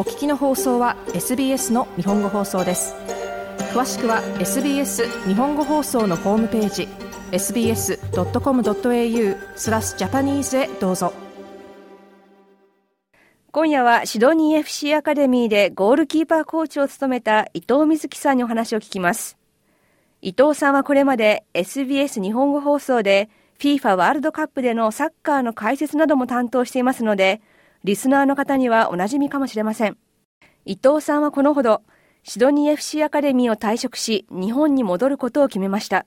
お聞きの放送は SBS の日本語放送です。詳しくは SBS 日本語放送のホームページ sbs.com.au スラスジャパニーズへどうぞ。今夜はシドニー FC アカデミーでゴールキーパーコーチを務めた伊藤瑞希さんにお話を聞きます。伊藤さんはこれまで SBS 日本語放送で FIFA ワールドカップでのサッカーの解説なども担当していますのでリスナーの方にはおなじみかもしれません。伊藤さんはこのほど、シドニー FC アカデミーを退職し、日本に戻ることを決めました。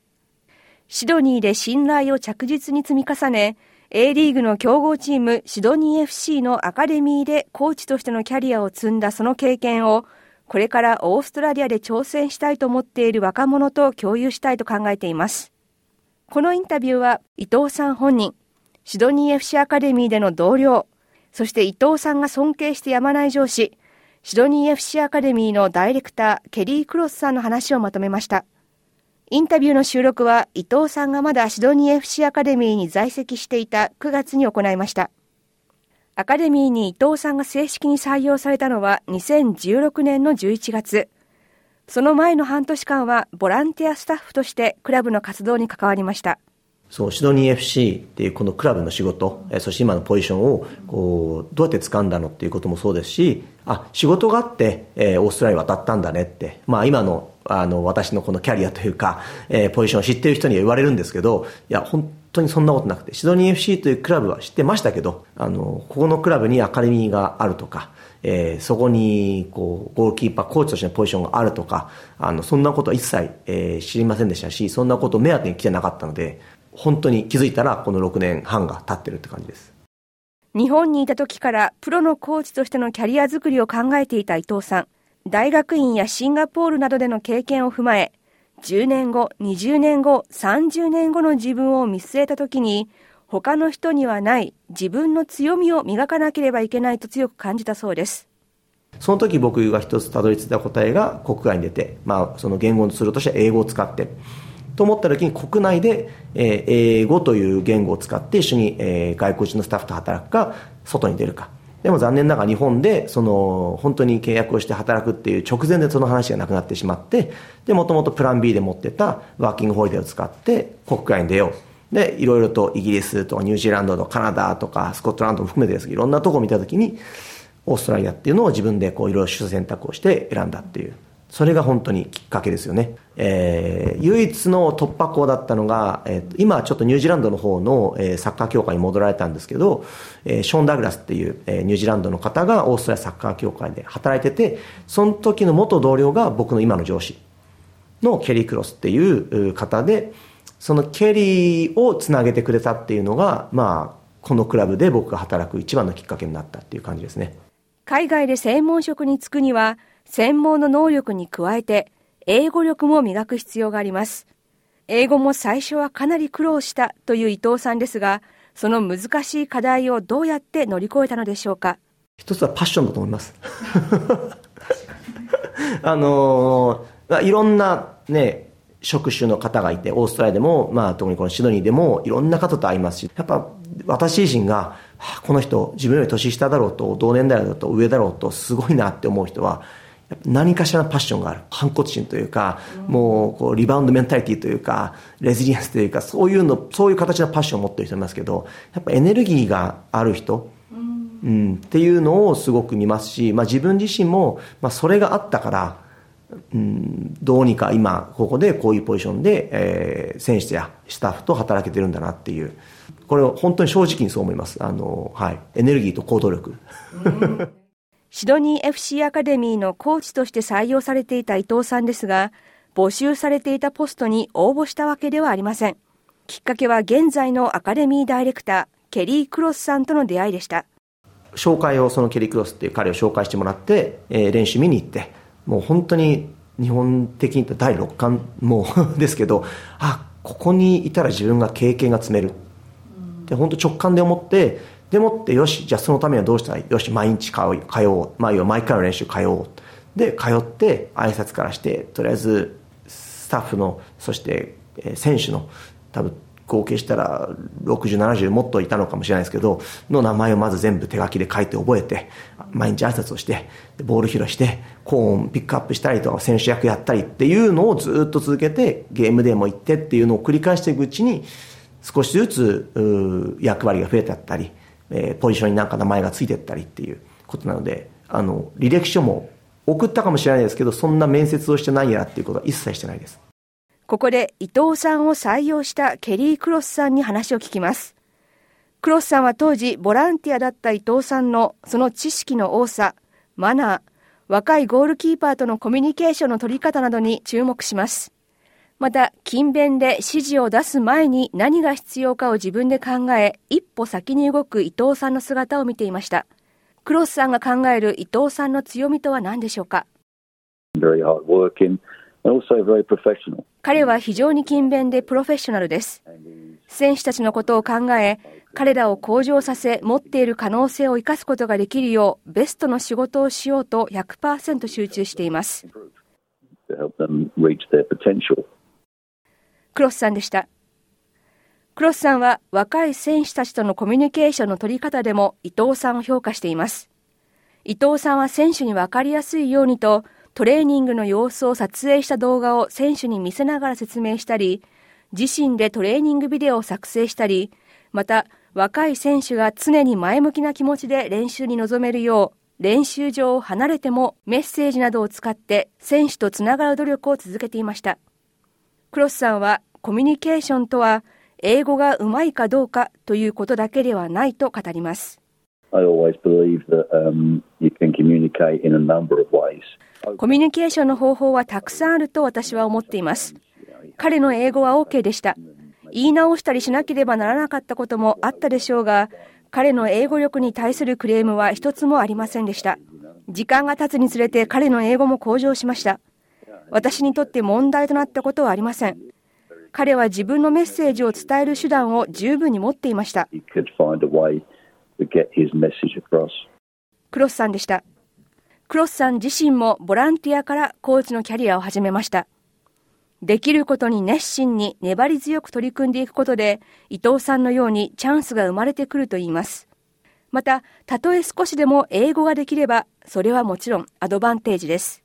シドニーで信頼を着実に積み重ね、A リーグの強豪チームシドニー FC のアカデミーでコーチとしてのキャリアを積んだその経験を、これからオーストラリアで挑戦したいと思っている若者と共有したいと考えています。このインタビューは伊藤さん本人、シドニー FC アカデミーでの同僚、そして伊藤さんが尊敬してやまない上司、シドニー FC アカデミーのダイレクター、ケリー・クロスさんの話をまとめました。インタビューの収録は伊藤さんがまだシドニー FC アカデミーに在籍していた9月に行いました。アカデミーに伊藤さんが正式に採用されたのは2016年の11月。その前の半年間はボランティアスタッフとしてクラブの活動に関わりました。そう、シドニー FC っていうこのクラブの仕事、えそして今のポジションを、こう、どうやって掴んだのっていうこともそうですし、あ、仕事があって、えー、オーストラリア渡ったんだねって、まあ今の、あの、私のこのキャリアというか、えー、ポジションを知ってる人には言われるんですけど、いや、本当にそんなことなくて、シドニー FC というクラブは知ってましたけど、あの、ここのクラブにアカデミーがあるとか、えー、そこに、こう、ゴールキーパー、コーチとしてのポジションがあるとか、あの、そんなことは一切、えー、知りませんでしたし、そんなことを目当てに来てなかったので、本当に気づいたらこの6年半が経ってるって感じです。日本にいた時からプロのコーチとしてのキャリア作りを考えていた伊藤さん。大学院やシンガポールなどでの経験を踏まえ10年後20年後30年後の自分を見据えた時に他の人にはない自分の強みを磨かなければいけないと強く感じたそうです。その時僕が一つたどり着いた答えが国外に出て、まあ、その言語のツールとして英語を使ってと思った時に国内で、え、英語という言語を使って一緒に、え、外国人のスタッフと働くか、外に出るか。でも残念ながら日本で、その、本当に契約をして働くっていう直前でその話がなくなってしまって、で、もともとプラン B で持ってたワーキングホリデーを使って国外に出よう。で、いろいろとイギリスとかニュージーランドとかカナダとかスコットランドも含めてですけど、いろんなとこを見たときに、オーストラリアっていうのを自分でこういろいろ取捨選択をして選んだっていう。それが本当にきっかけですよね。えー、唯一の突破口だったのが、えー、今ちょっとニュージーランドの方の、えー、サッカー協会に戻られたんですけど、えー、ショーン・ダグラスっていう、えー、ニュージーランドの方がオーストラリアサッカー協会で働いてて、その時の元同僚が僕の今の上司のケリー・クロスっていう方で、そのケリーをつなげてくれたっていうのが、まあ、このクラブで僕が働く一番のきっかけになったっていう感じですね。海外で専門職に就くには、専門の能力に加えて、英語力も磨く必要があります。英語も最初はかなり苦労したという伊藤さんですが、その難しい課題をどうやって乗り越えたのでしょうか？一つはパッションだと思います。あのー、いろんなね、職種の方がいて、オーストラリアでも、まあ特にこのシドニーでもいろんな方と会いますし、やっぱ私自身が、この人自分より年下だろうと、同年代だろうと、上だろうと、すごいなって思う人は、何かしらのパッションがある。反骨心というか、もうこうリバウンドメンタリティというかレジリエンスというかそういうのそういう形のパッションを持ってる人いますけどやっぱエネルギーがある人、うん、っていうのをすごく見ますし、まあ、自分自身も、まあ、それがあったから、うん、どうにか今ここでこういうポジションで、えー、選手やスタッフと働けてるんだなっていう。これを本当に正直にそう思います。あの、はい、エネルギーと行動力。シドニー FC アカデミーのコーチとして採用されていた伊藤さんですが、募集されていたポストに応募したわけではありません。きっかけは現在のアカデミーダイレクター、ケリー・クロスさんとの出会いでした。紹介を、そのケリー・クロスっていう彼を紹介してもらって、えー、練習見に行って、もう本当に日本的に言った第6巻もですけど、あ、ここにいたら自分が経験が積める。で、本当直感で思って、でもって、よし、じゃあそのためにはどうしたらよし、毎日通おう。まあ、要は毎回の練習通おう。で、通って、挨拶からして、とりあえず、スタッフの、そして、選手の、多分、合計したら60、70もっといたのかもしれないですけど、の名前をまず全部手書きで書いて覚えて、毎日挨拶をして、ボール拾して、コーンピックアップしたりとか、選手役やったりっていうのをずっと続けて、ゲームでも行ってっていうのを繰り返していくうちに、少しずつ役割が増えてあったり、えー、ポジションになんか名前がついてったりっていうことなので、あの、履歴書も送ったかもしれないですけど、そんな面接をしてないやっていうことは一切してないです。ここで伊藤さんを採用したケリー・クロスさんに話を聞きます。クロスさんは当時ボランティアだった伊藤さんのその知識の多さ、マナー、若いゴールキーパーとのコミュニケーションの取り方などに注目します。また、勤勉で指示を出す前に何が必要かを自分で考え、一歩先に動く伊藤さんの姿を見ていました。クロスさんが考える伊藤さんの強みとは何でしょうか？彼は非常に勤勉でプロフェッショナルです。選手たちのことを考え、彼らを向上させ、持っている可能性を生かすことができるよう、ベストの仕事をしようと100%集中しています。クロスさんでした。クロスさんは若い選手たちとのコミュニケーションの取り方でも伊藤さんを評価しています。伊藤さんは選手に分かりやすいようにとトレーニングの様子を撮影した動画を選手に見せながら説明したり、自身でトレーニングビデオを作成したり、また若い選手が常に前向きな気持ちで練習に臨めるよう、練習場を離れてもメッセージなどを使って選手とつながる努力を続けていました。クロスさんはコミュニケーションとは英語がうまいかどうかということだけではないと語ります。コミュニケーションの方法はたくさんあると私は思っています。彼の英語は OK でした。言い直したりしなければならなかったこともあったでしょうが、彼の英語力に対するクレームは一つもありませんでした。時間が経つにつれて彼の英語も向上しました。私にとって問題となったことはありません。彼は自分のメッセージを伝える手段を十分に持っていました。クロスさんでした。クロスさん自身もボランティアからコーチのキャリアを始めました。できることに熱心に粘り強く取り組んでいくことで、伊藤さんのようにチャンスが生まれてくるといいます。また、たとえ少しでも英語ができれば、それはもちろんアドバンテージです。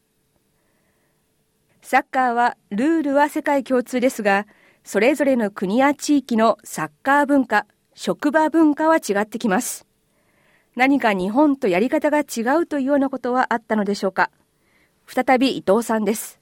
サッカーは、ルールは世界共通ですが、それぞれの国や地域のサッカー文化、職場文化は違ってきます。何か日本とやり方が違うというようなことはあったのでしょうか再び伊藤さんです。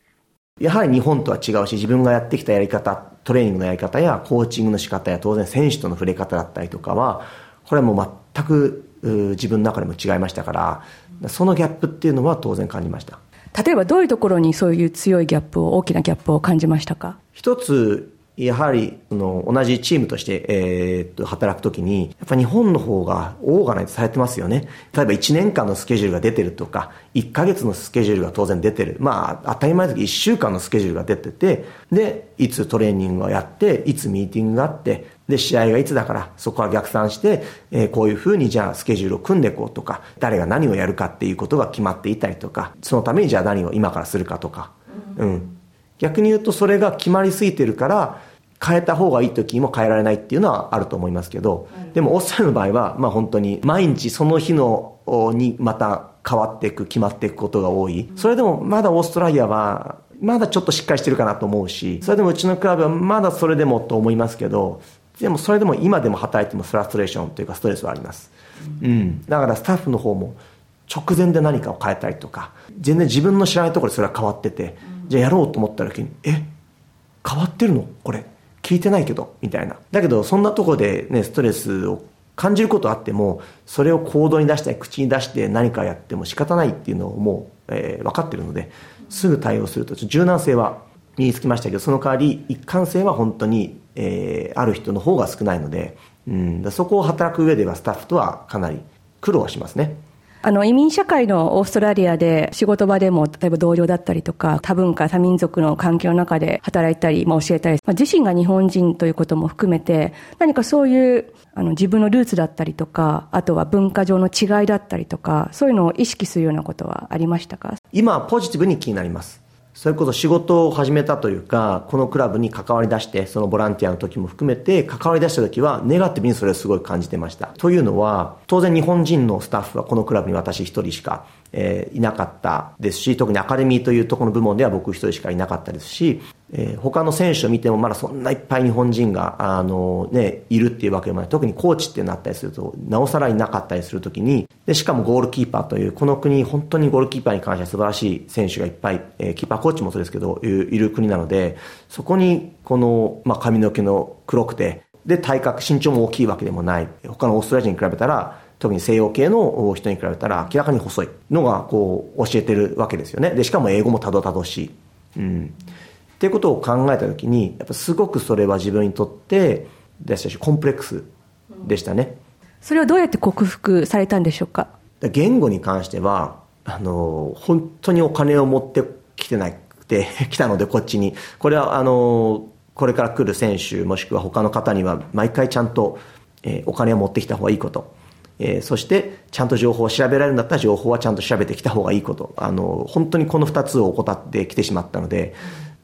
やはり日本とは違うし、自分がやってきたやり方、トレーニングのやり方やコーチングの仕方や当然選手との触れ方だったりとかは、これはもう全く自分の中でも違いましたから、そのギャップっていうのは当然感じました。例えばどういうところにそういう強いギャップを、大きなギャップを感じましたか？一つ、やはり、の、同じチームとして、えー、っと、働くときに、やっぱ日本の方がオーガナイズされてますよね。例えば1年間のスケジュールが出てるとか、1ヶ月のスケジュールが当然出てる。まあ、当たり前だけど1週間のスケジュールが出てて、で、いつトレーニングをやって、いつミーティングがあって、で、試合がいつだから、そこは逆算して、えー、こういうふうにじゃあスケジュールを組んでいこうとか、誰が何をやるかっていうことが決まっていたりとか、そのためにじゃあ何を今からするかとか、うん。逆に言うとそれが決まりすぎてるから、変えた方がいい時も変えられないっていうのはあると思いますけど、でもオーストラリアの場合は、まあ本当に毎日その日のにまた変わっていく、決まっていくことが多い。それでもまだオーストラリアは、まだちょっとしっかりしてるかなと思うし、それでもうちのクラブはまだそれでもと思いますけど、でもそれでも今でも働いてもフラストレーションというかストレスはあります。うん。だからスタッフの方も直前で何かを変えたりとか、全然自分の知らないところでそれは変わってて、じゃあやろうと思った時に、え変わってるの？これ。聞いてないけど、みたいな。だけど、そんなとこでね、ストレスを感じることあっても、それを行動に出したり、口に出して何かやっても仕方ないっていうのをもう、えー、分かってるので、すぐ対応すると、柔軟性は身につきましたけど、その代わり、一貫性は本当に、えー、ある人の方が少ないので、うん、そこを働く上ではスタッフとはかなり苦労はしますね。あの移民社会のオーストラリアで仕事場でも例えば同僚だったりとか多文化多民族の環境の中で働いたり、まあ、教えたり、まあ、自身が日本人ということも含めて何かそういうあの自分のルーツだったりとかあとは文化上の違いだったりとかそういうのを意識するようなことはありましたか？今ポジティブに気になりますそれこそ仕事を始めたというか、このクラブに関わり出して、そのボランティアの時も含めて、関わり出した時は、ネガティブにそれをすごい感じてました。というのは、当然日本人のスタッフはこのクラブに私一人しか、えー、いなかったですし、特にアカデミーというところの部門では僕一人しかいなかったですし、えー、他の選手を見てもまだそんないっぱい日本人が、あのね、いるっていうわけでもない。特にコーチってなったりすると、なおさらいなかったりするときに、で、しかもゴールキーパーという、この国、本当にゴールキーパーに関しては素晴らしい選手がいっぱい、えー、キーパーコーチもそうですけど、いる国なので、そこに、この、まあ、髪の毛の黒くて、で、体格、身長も大きいわけでもない。他のオーストラリア人に比べたら、特に西洋系の人に比べたら明らかに細いのがこう教えてるわけですよね。で、しかも英語もたどたどしい。うん。っていうことを考えた時に、やっぱすごくそれは自分にとってでしたし、コンプレックスでしたね。それはどうやって克服されたんでしょうか？言語に関しては、あの、本当にお金を持ってきてなくて、来たのでこっちに。これはあの、これから来る選手もしくは他の方には毎回ちゃんと、えー、お金を持ってきた方がいいこと。えー、そしてちゃんと情報を調べられるんだったら情報はちゃんと調べてきた方がいいこと。あの、本当にこの二つを怠ってきてしまったので、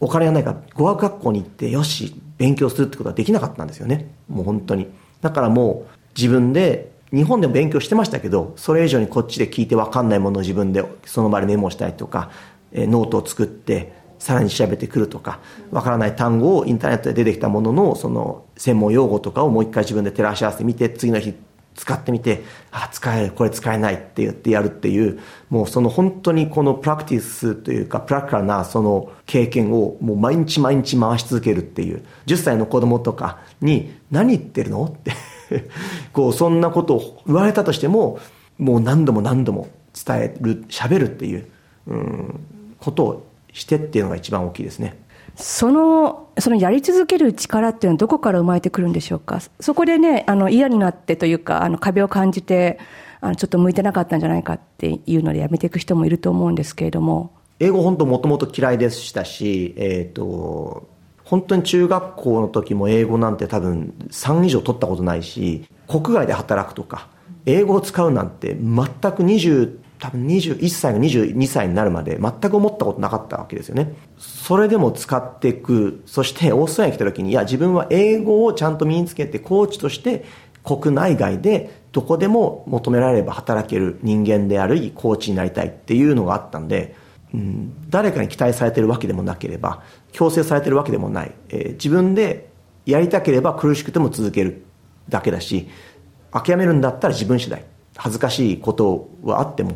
お金がないから語学学校に行ってよし、勉強するってことはできなかったんですよね。もう本当に。だからもう自分で日本でも勉強してましたけど、それ以上にこっちで聞いて分かんないものを自分でその場でメモしたりとか、えー、ノートを作って、さらに調べてくるとか、わからない単語をインターネットで出てきたものの、その専門用語とかをもう一回自分で照らし合わせてみて、次の日使ってみて、あ、使える、これ使えないって言ってやるっていう、もうその本当にこのプラクティスというか、プラクラなその経験をもう毎日毎日回し続けるっていう、10歳の子供とかに何言ってるのって こう、そんなことを言われたとしても、もう何度も何度も伝える、喋るっていう、うん、ことをしてっていうのが一番大きいですね。その、そのやり続ける力っていうのはどこから生まれてくるんでしょうか？そこでね、あの、嫌になってというか、あの、壁を感じて、あの、ちょっと向いてなかったんじゃないかっていうのでやめていく人もいると思うんですけれども。英語本当もともと嫌いでしたし、えっ、ー、と、本当に中学校の時も英語なんて多分3以上取ったことないし、国外で働くとか、英語を使うなんて全く20多分21歳が22歳になるまで全く思ったことなかったわけですよね。それでも使っていく。そしてオーストラリアに来た時に、いや自分は英語をちゃんと身につけてコーチとして国内外でどこでも求められれば働ける人間でありコーチになりたいっていうのがあったんで、うん、誰かに期待されてるわけでもなければ、強制されてるわけでもない。えー、自分でやりたければ苦しくても続けるだけだし、諦めるんだったら自分次第。恥ずかしいことはあっても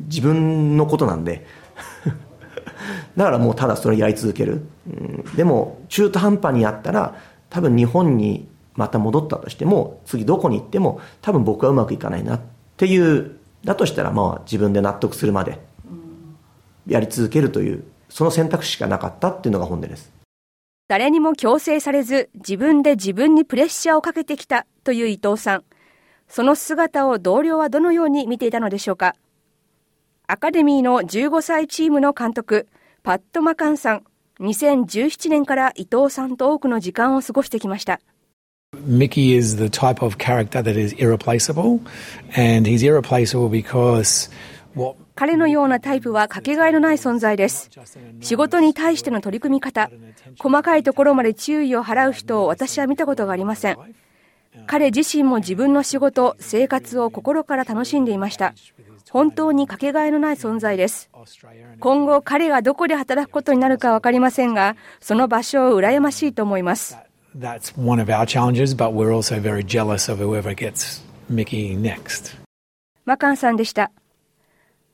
自分のことなんで。だからもうただそれやり続ける、うん、でも中途半端にやったら多分日本にまた戻ったとしても次どこに行っても多分僕はうまくいかないなっていうだとしたらまあ自分で納得するまでやり続けるというその選択肢しかなかったっていうのが本音です。誰にも強制されず自分で自分にプレッシャーをかけてきたという伊藤さんその姿を同僚はどのように見ていたのでしょうか？アカデミーの15歳チームの監督、パット・マカンさん、2017年から伊藤さんと多くの時間を過ごしてきました。Mickey is the type of character that is irreplaceable, and he's irreplaceable because 彼のようなタイプはかけがえのない存在です。仕事に対しての取り組み方、細かいところまで注意を払う人を私は見たことがありません。彼自身も自分の仕事、生活を心から楽しんでいました。本当にかけがえのない存在です。今後彼がどこで働くことになるか分かりませんが、その場所を羨ましいと思います。That's one of our challenges, but we're also very jealous of whoever gets Mickey next. マカンさんでした。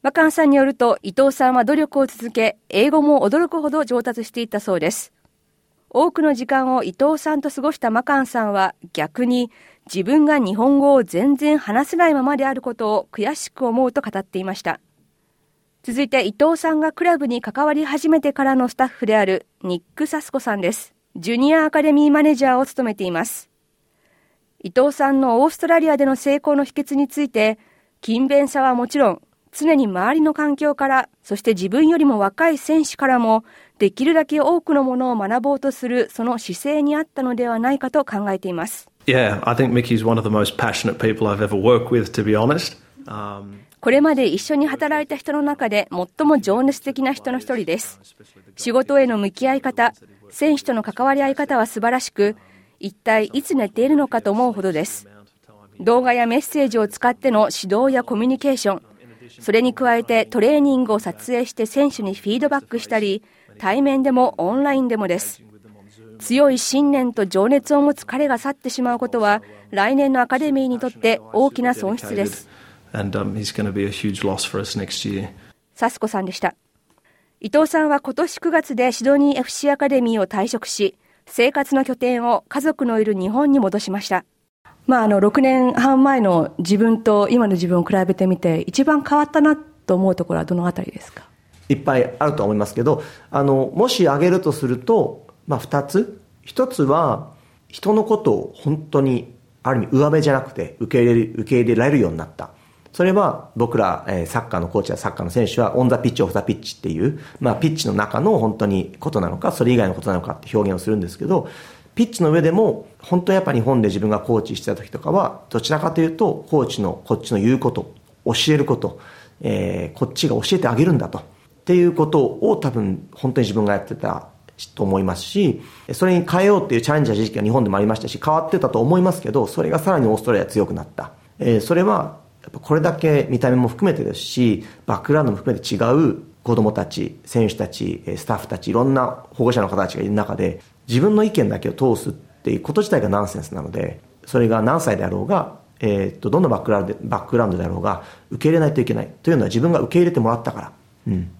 マカンさんによると、伊藤さんは努力を続け、英語も驚くほど上達していったそうです。多くの時間を伊藤さんと過ごしたマカンさんは逆に自分が日本語を全然話せないままであることを悔しく思うと語っていました。続いて伊藤さんがクラブに関わり始めてからのスタッフであるニック・サスコさんです。ジュニアアカデミーマネージャーを務めています。伊藤さんのオーストラリアでの成功の秘訣について、勤勉さはもちろん、常に周りの環境から、そして自分よりも若い選手からも、できるだけ多くのものを学ぼうとするその姿勢にあったのではないかと考えています。Yeah, I think Mickey's one of the most passionate people I've ever worked with, to be honest. Um, これまで一緒に働いた人の中で最も情熱的な人の一人です。仕事への向き合い方、選手との関わり合い方は素晴らしく、一体いつ寝ているのかと思うほどです。動画やメッセージを使っての指導やコミュニケーション、それに加えてトレーニングを撮影して選手にフィードバックしたり、対面でもオンラインでもです。強い信念と情熱を持つ彼が去ってしまうことは、来年のアカデミーにとって大きな損失です。サスコさんでした。伊藤さんは今年9月でシドニー FC アカデミーを退職し、生活の拠点を家族のいる日本に戻しました。まあ、あの、6年半前の自分と今の自分を比べてみて、一番変わったなと思うところはどのあたりですか？いっぱいあると思いますけど、あの、もし挙げるとすると、まあ、2つ。1つは、人のことを本当に、ある意味上辺じゃなくて受け入れ、受け入れられるようになった。それは僕ら、えー、サッカーのコーチやサッカーの選手はオンザピッチオフザピッチっていう、まあピッチの中の本当にことなのか、それ以外のことなのかって表現をするんですけど、ピッチの上でも、本当やっぱ日本で自分がコーチしてた時とかは、どちらかというと、コーチのこっちの言うこと、教えること、えー、こっちが教えてあげるんだと。っていうことを多分、本当に自分がやってたと思いますし、それに変えようっていうチャレンジャー時期が日本でもありましたし、変わってたと思いますけど、それがさらにオーストラリア強くなった。えー、それはやっぱこれだけ見た目も含めてですし、バックグラウンドも含めて違う子供たち、選手たち、スタッフたち、いろんな保護者の方たちがいる中で、自分の意見だけを通すっていうこと自体がナンセンスなので、それが何歳であろうが、えー、っと、どんなバックラウンドバックグラウンドであろうが、受け入れないといけない。というのは自分が受け入れてもらったから。うん。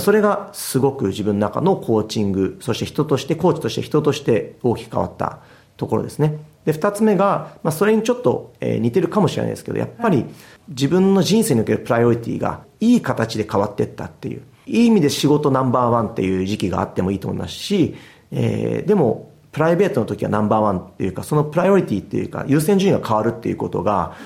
それがすごく自分の中のコーチング、そして人として、コーチとして人として大きく変わったところですね。で、二つ目が、まあ、それにちょっと、えー、似てるかもしれないですけど、やっぱり自分の人生におけるプライオリティがいい形で変わっていったっていう。いい意味で仕事ナンバーワンっていう時期があってもいいと思いますし、えー、でも、プライベートの時はナンバーワンっていうか、そのプライオリティっていうか、優先順位が変わるっていうことが、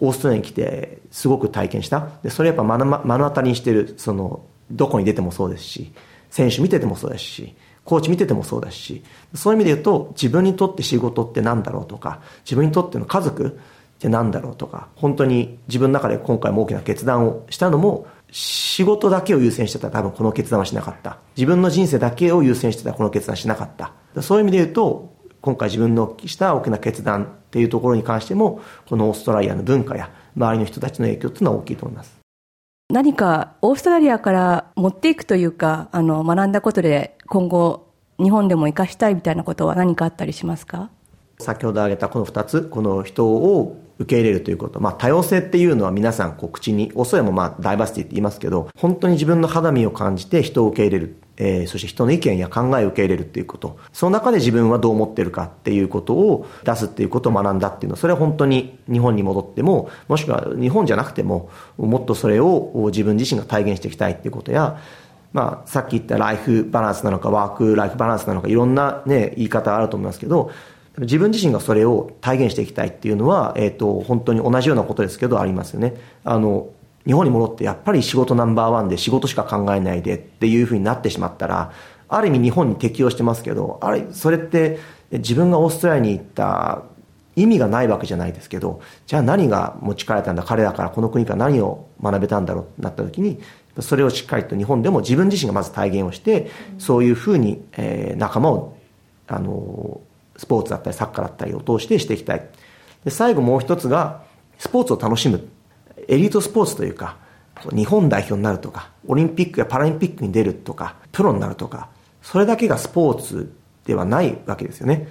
オーストラリアに来てすごく体験した。で、それやっぱ目の目の当たりにしてる、その、どこに出てもそうですし、選手見ててもそうですし、コーチ見ててもそうだし、そういう意味で言うと、自分にとって仕事って何だろうとか、自分にとっての家族って何だろうとか、本当に自分の中で今回も大きな決断をしたのも、仕事だけを優先してたら多分この決断はしなかった。自分の人生だけを優先してたらこの決断しなかった。そういう意味で言うと、今回自分のした大きな決断っていうところに関しても、このオーストラリアの文化や周りの人たちの影響っていうのは大きいと思います。何かオーストラリアから持っていくというか、あの、学んだことで今後日本でも生かしたいみたいなことは何かあったりしますか？先ほど挙げたこの2つ、この人を受け入れるということ。まあ多様性っていうのは皆さんこう口に、おそらもまあダイバーシティって言いますけど、本当に自分の肌身を感じて人を受け入れる。えー、そして人の意見や考えを受け入れるっていうこと。その中で自分はどう思ってるかっていうことを出すっていうことを学んだっていうのは、それは本当に日本に戻っても、もしくは日本じゃなくても、もっとそれを自分自身が体現していきたいっていうことや、まあ、さっき言ったライフバランスなのか、ワークライフバランスなのか、いろんなね、言い方あると思いますけど、自分自身がそれを体現していきたいっていうのは、え、ー、と、本当に同じようなことですけど、ありますよね。あの、日本に戻ってやっぱり仕事ナンバーワンで仕事しか考えないでっていうふうになってしまったら、ある意味日本に適応してますけど、あれ、それって自分がオーストラリアに行った意味がないわけじゃないですけど、じゃあ何が持ち帰れたんだ、彼らからこの国から何を学べたんだろうってなった時に、それをしっかりと日本でも自分自身がまず体現をして、そういうふうに、えー、仲間を、あの、スポーツだったりサッカーだったりを通してしていきたい。で、最後もう一つが、スポーツを楽しむ。エリートスポーツというか、日本代表になるとか、オリンピックやパラリンピックに出るとか、プロになるとか、それだけがスポーツではないわけですよね。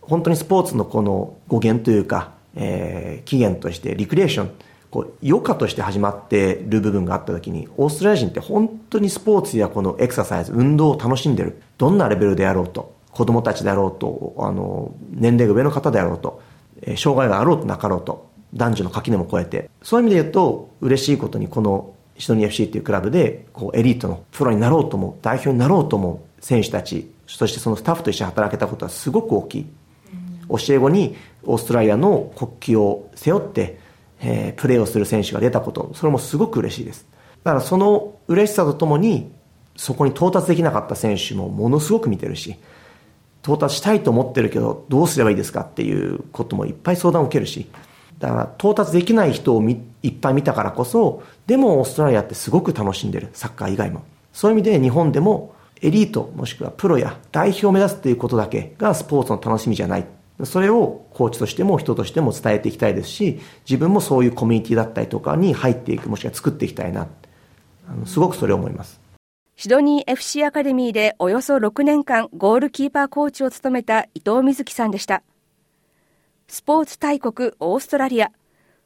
本当にスポーツのこの語源というか、えー、起源としてリクリエーション、こう余暇として始まっている部分があった時にオーストラリア人って本当にスポーツやこのエクササイズ運動を楽しんでるどんなレベルであろうと子供たちであろうとあの年齢が上の方であろうと、えー、障害があろうとなかろうと男女の垣根も越えてそういう意味で言うと嬉しいことにこのシドニー FC っていうクラブでこうエリートのプロになろうと思う代表になろうと思う選手たちそしてそのスタッフと一緒に働けたことはすごく大きい、教え子にオーストラリアの国旗を背負ってえー、プレーをする選手が出たこと、それもすごく嬉しいです。だからその嬉しさとともに、そこに到達できなかった選手もものすごく見てるし、到達したいと思ってるけど、どうすればいいですかっていうこともいっぱい相談を受けるし、だから到達できない人をいっぱい見たからこそ、でもオーストラリアってすごく楽しんでる。サッカー以外も。そういう意味で日本でもエリートもしくはプロや代表を目指すということだけがスポーツの楽しみじゃない。それをコーチとしても人としても伝えていきたいですし、自分もそういうコミュニティだったりとかに入っていく、もしくは作っていきたいな。あのすごくそれを思います。シドニー FC アカデミーでおよそ6年間ゴールキーパーコーチを務めた伊藤瑞希さんでした。スポーツ大国オーストラリア。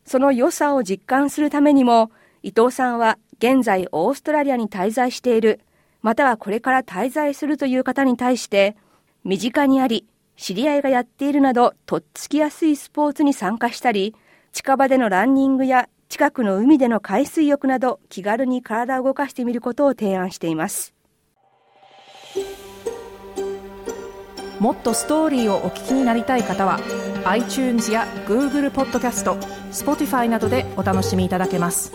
その良さを実感するためにも、伊藤さんは現在オーストラリアに滞在している、またはこれから滞在するという方に対して、身近にあり、知り合いがやっているなど、とっつきやすいスポーツに参加したり、近場でのランニングや近くの海での海水浴など、気軽に体を動かしてみることを提案しています。もっとストーリーをお聞きになりたい方は、iTunes や Google ポッドキャスト Spotify などでお楽しみいただけます。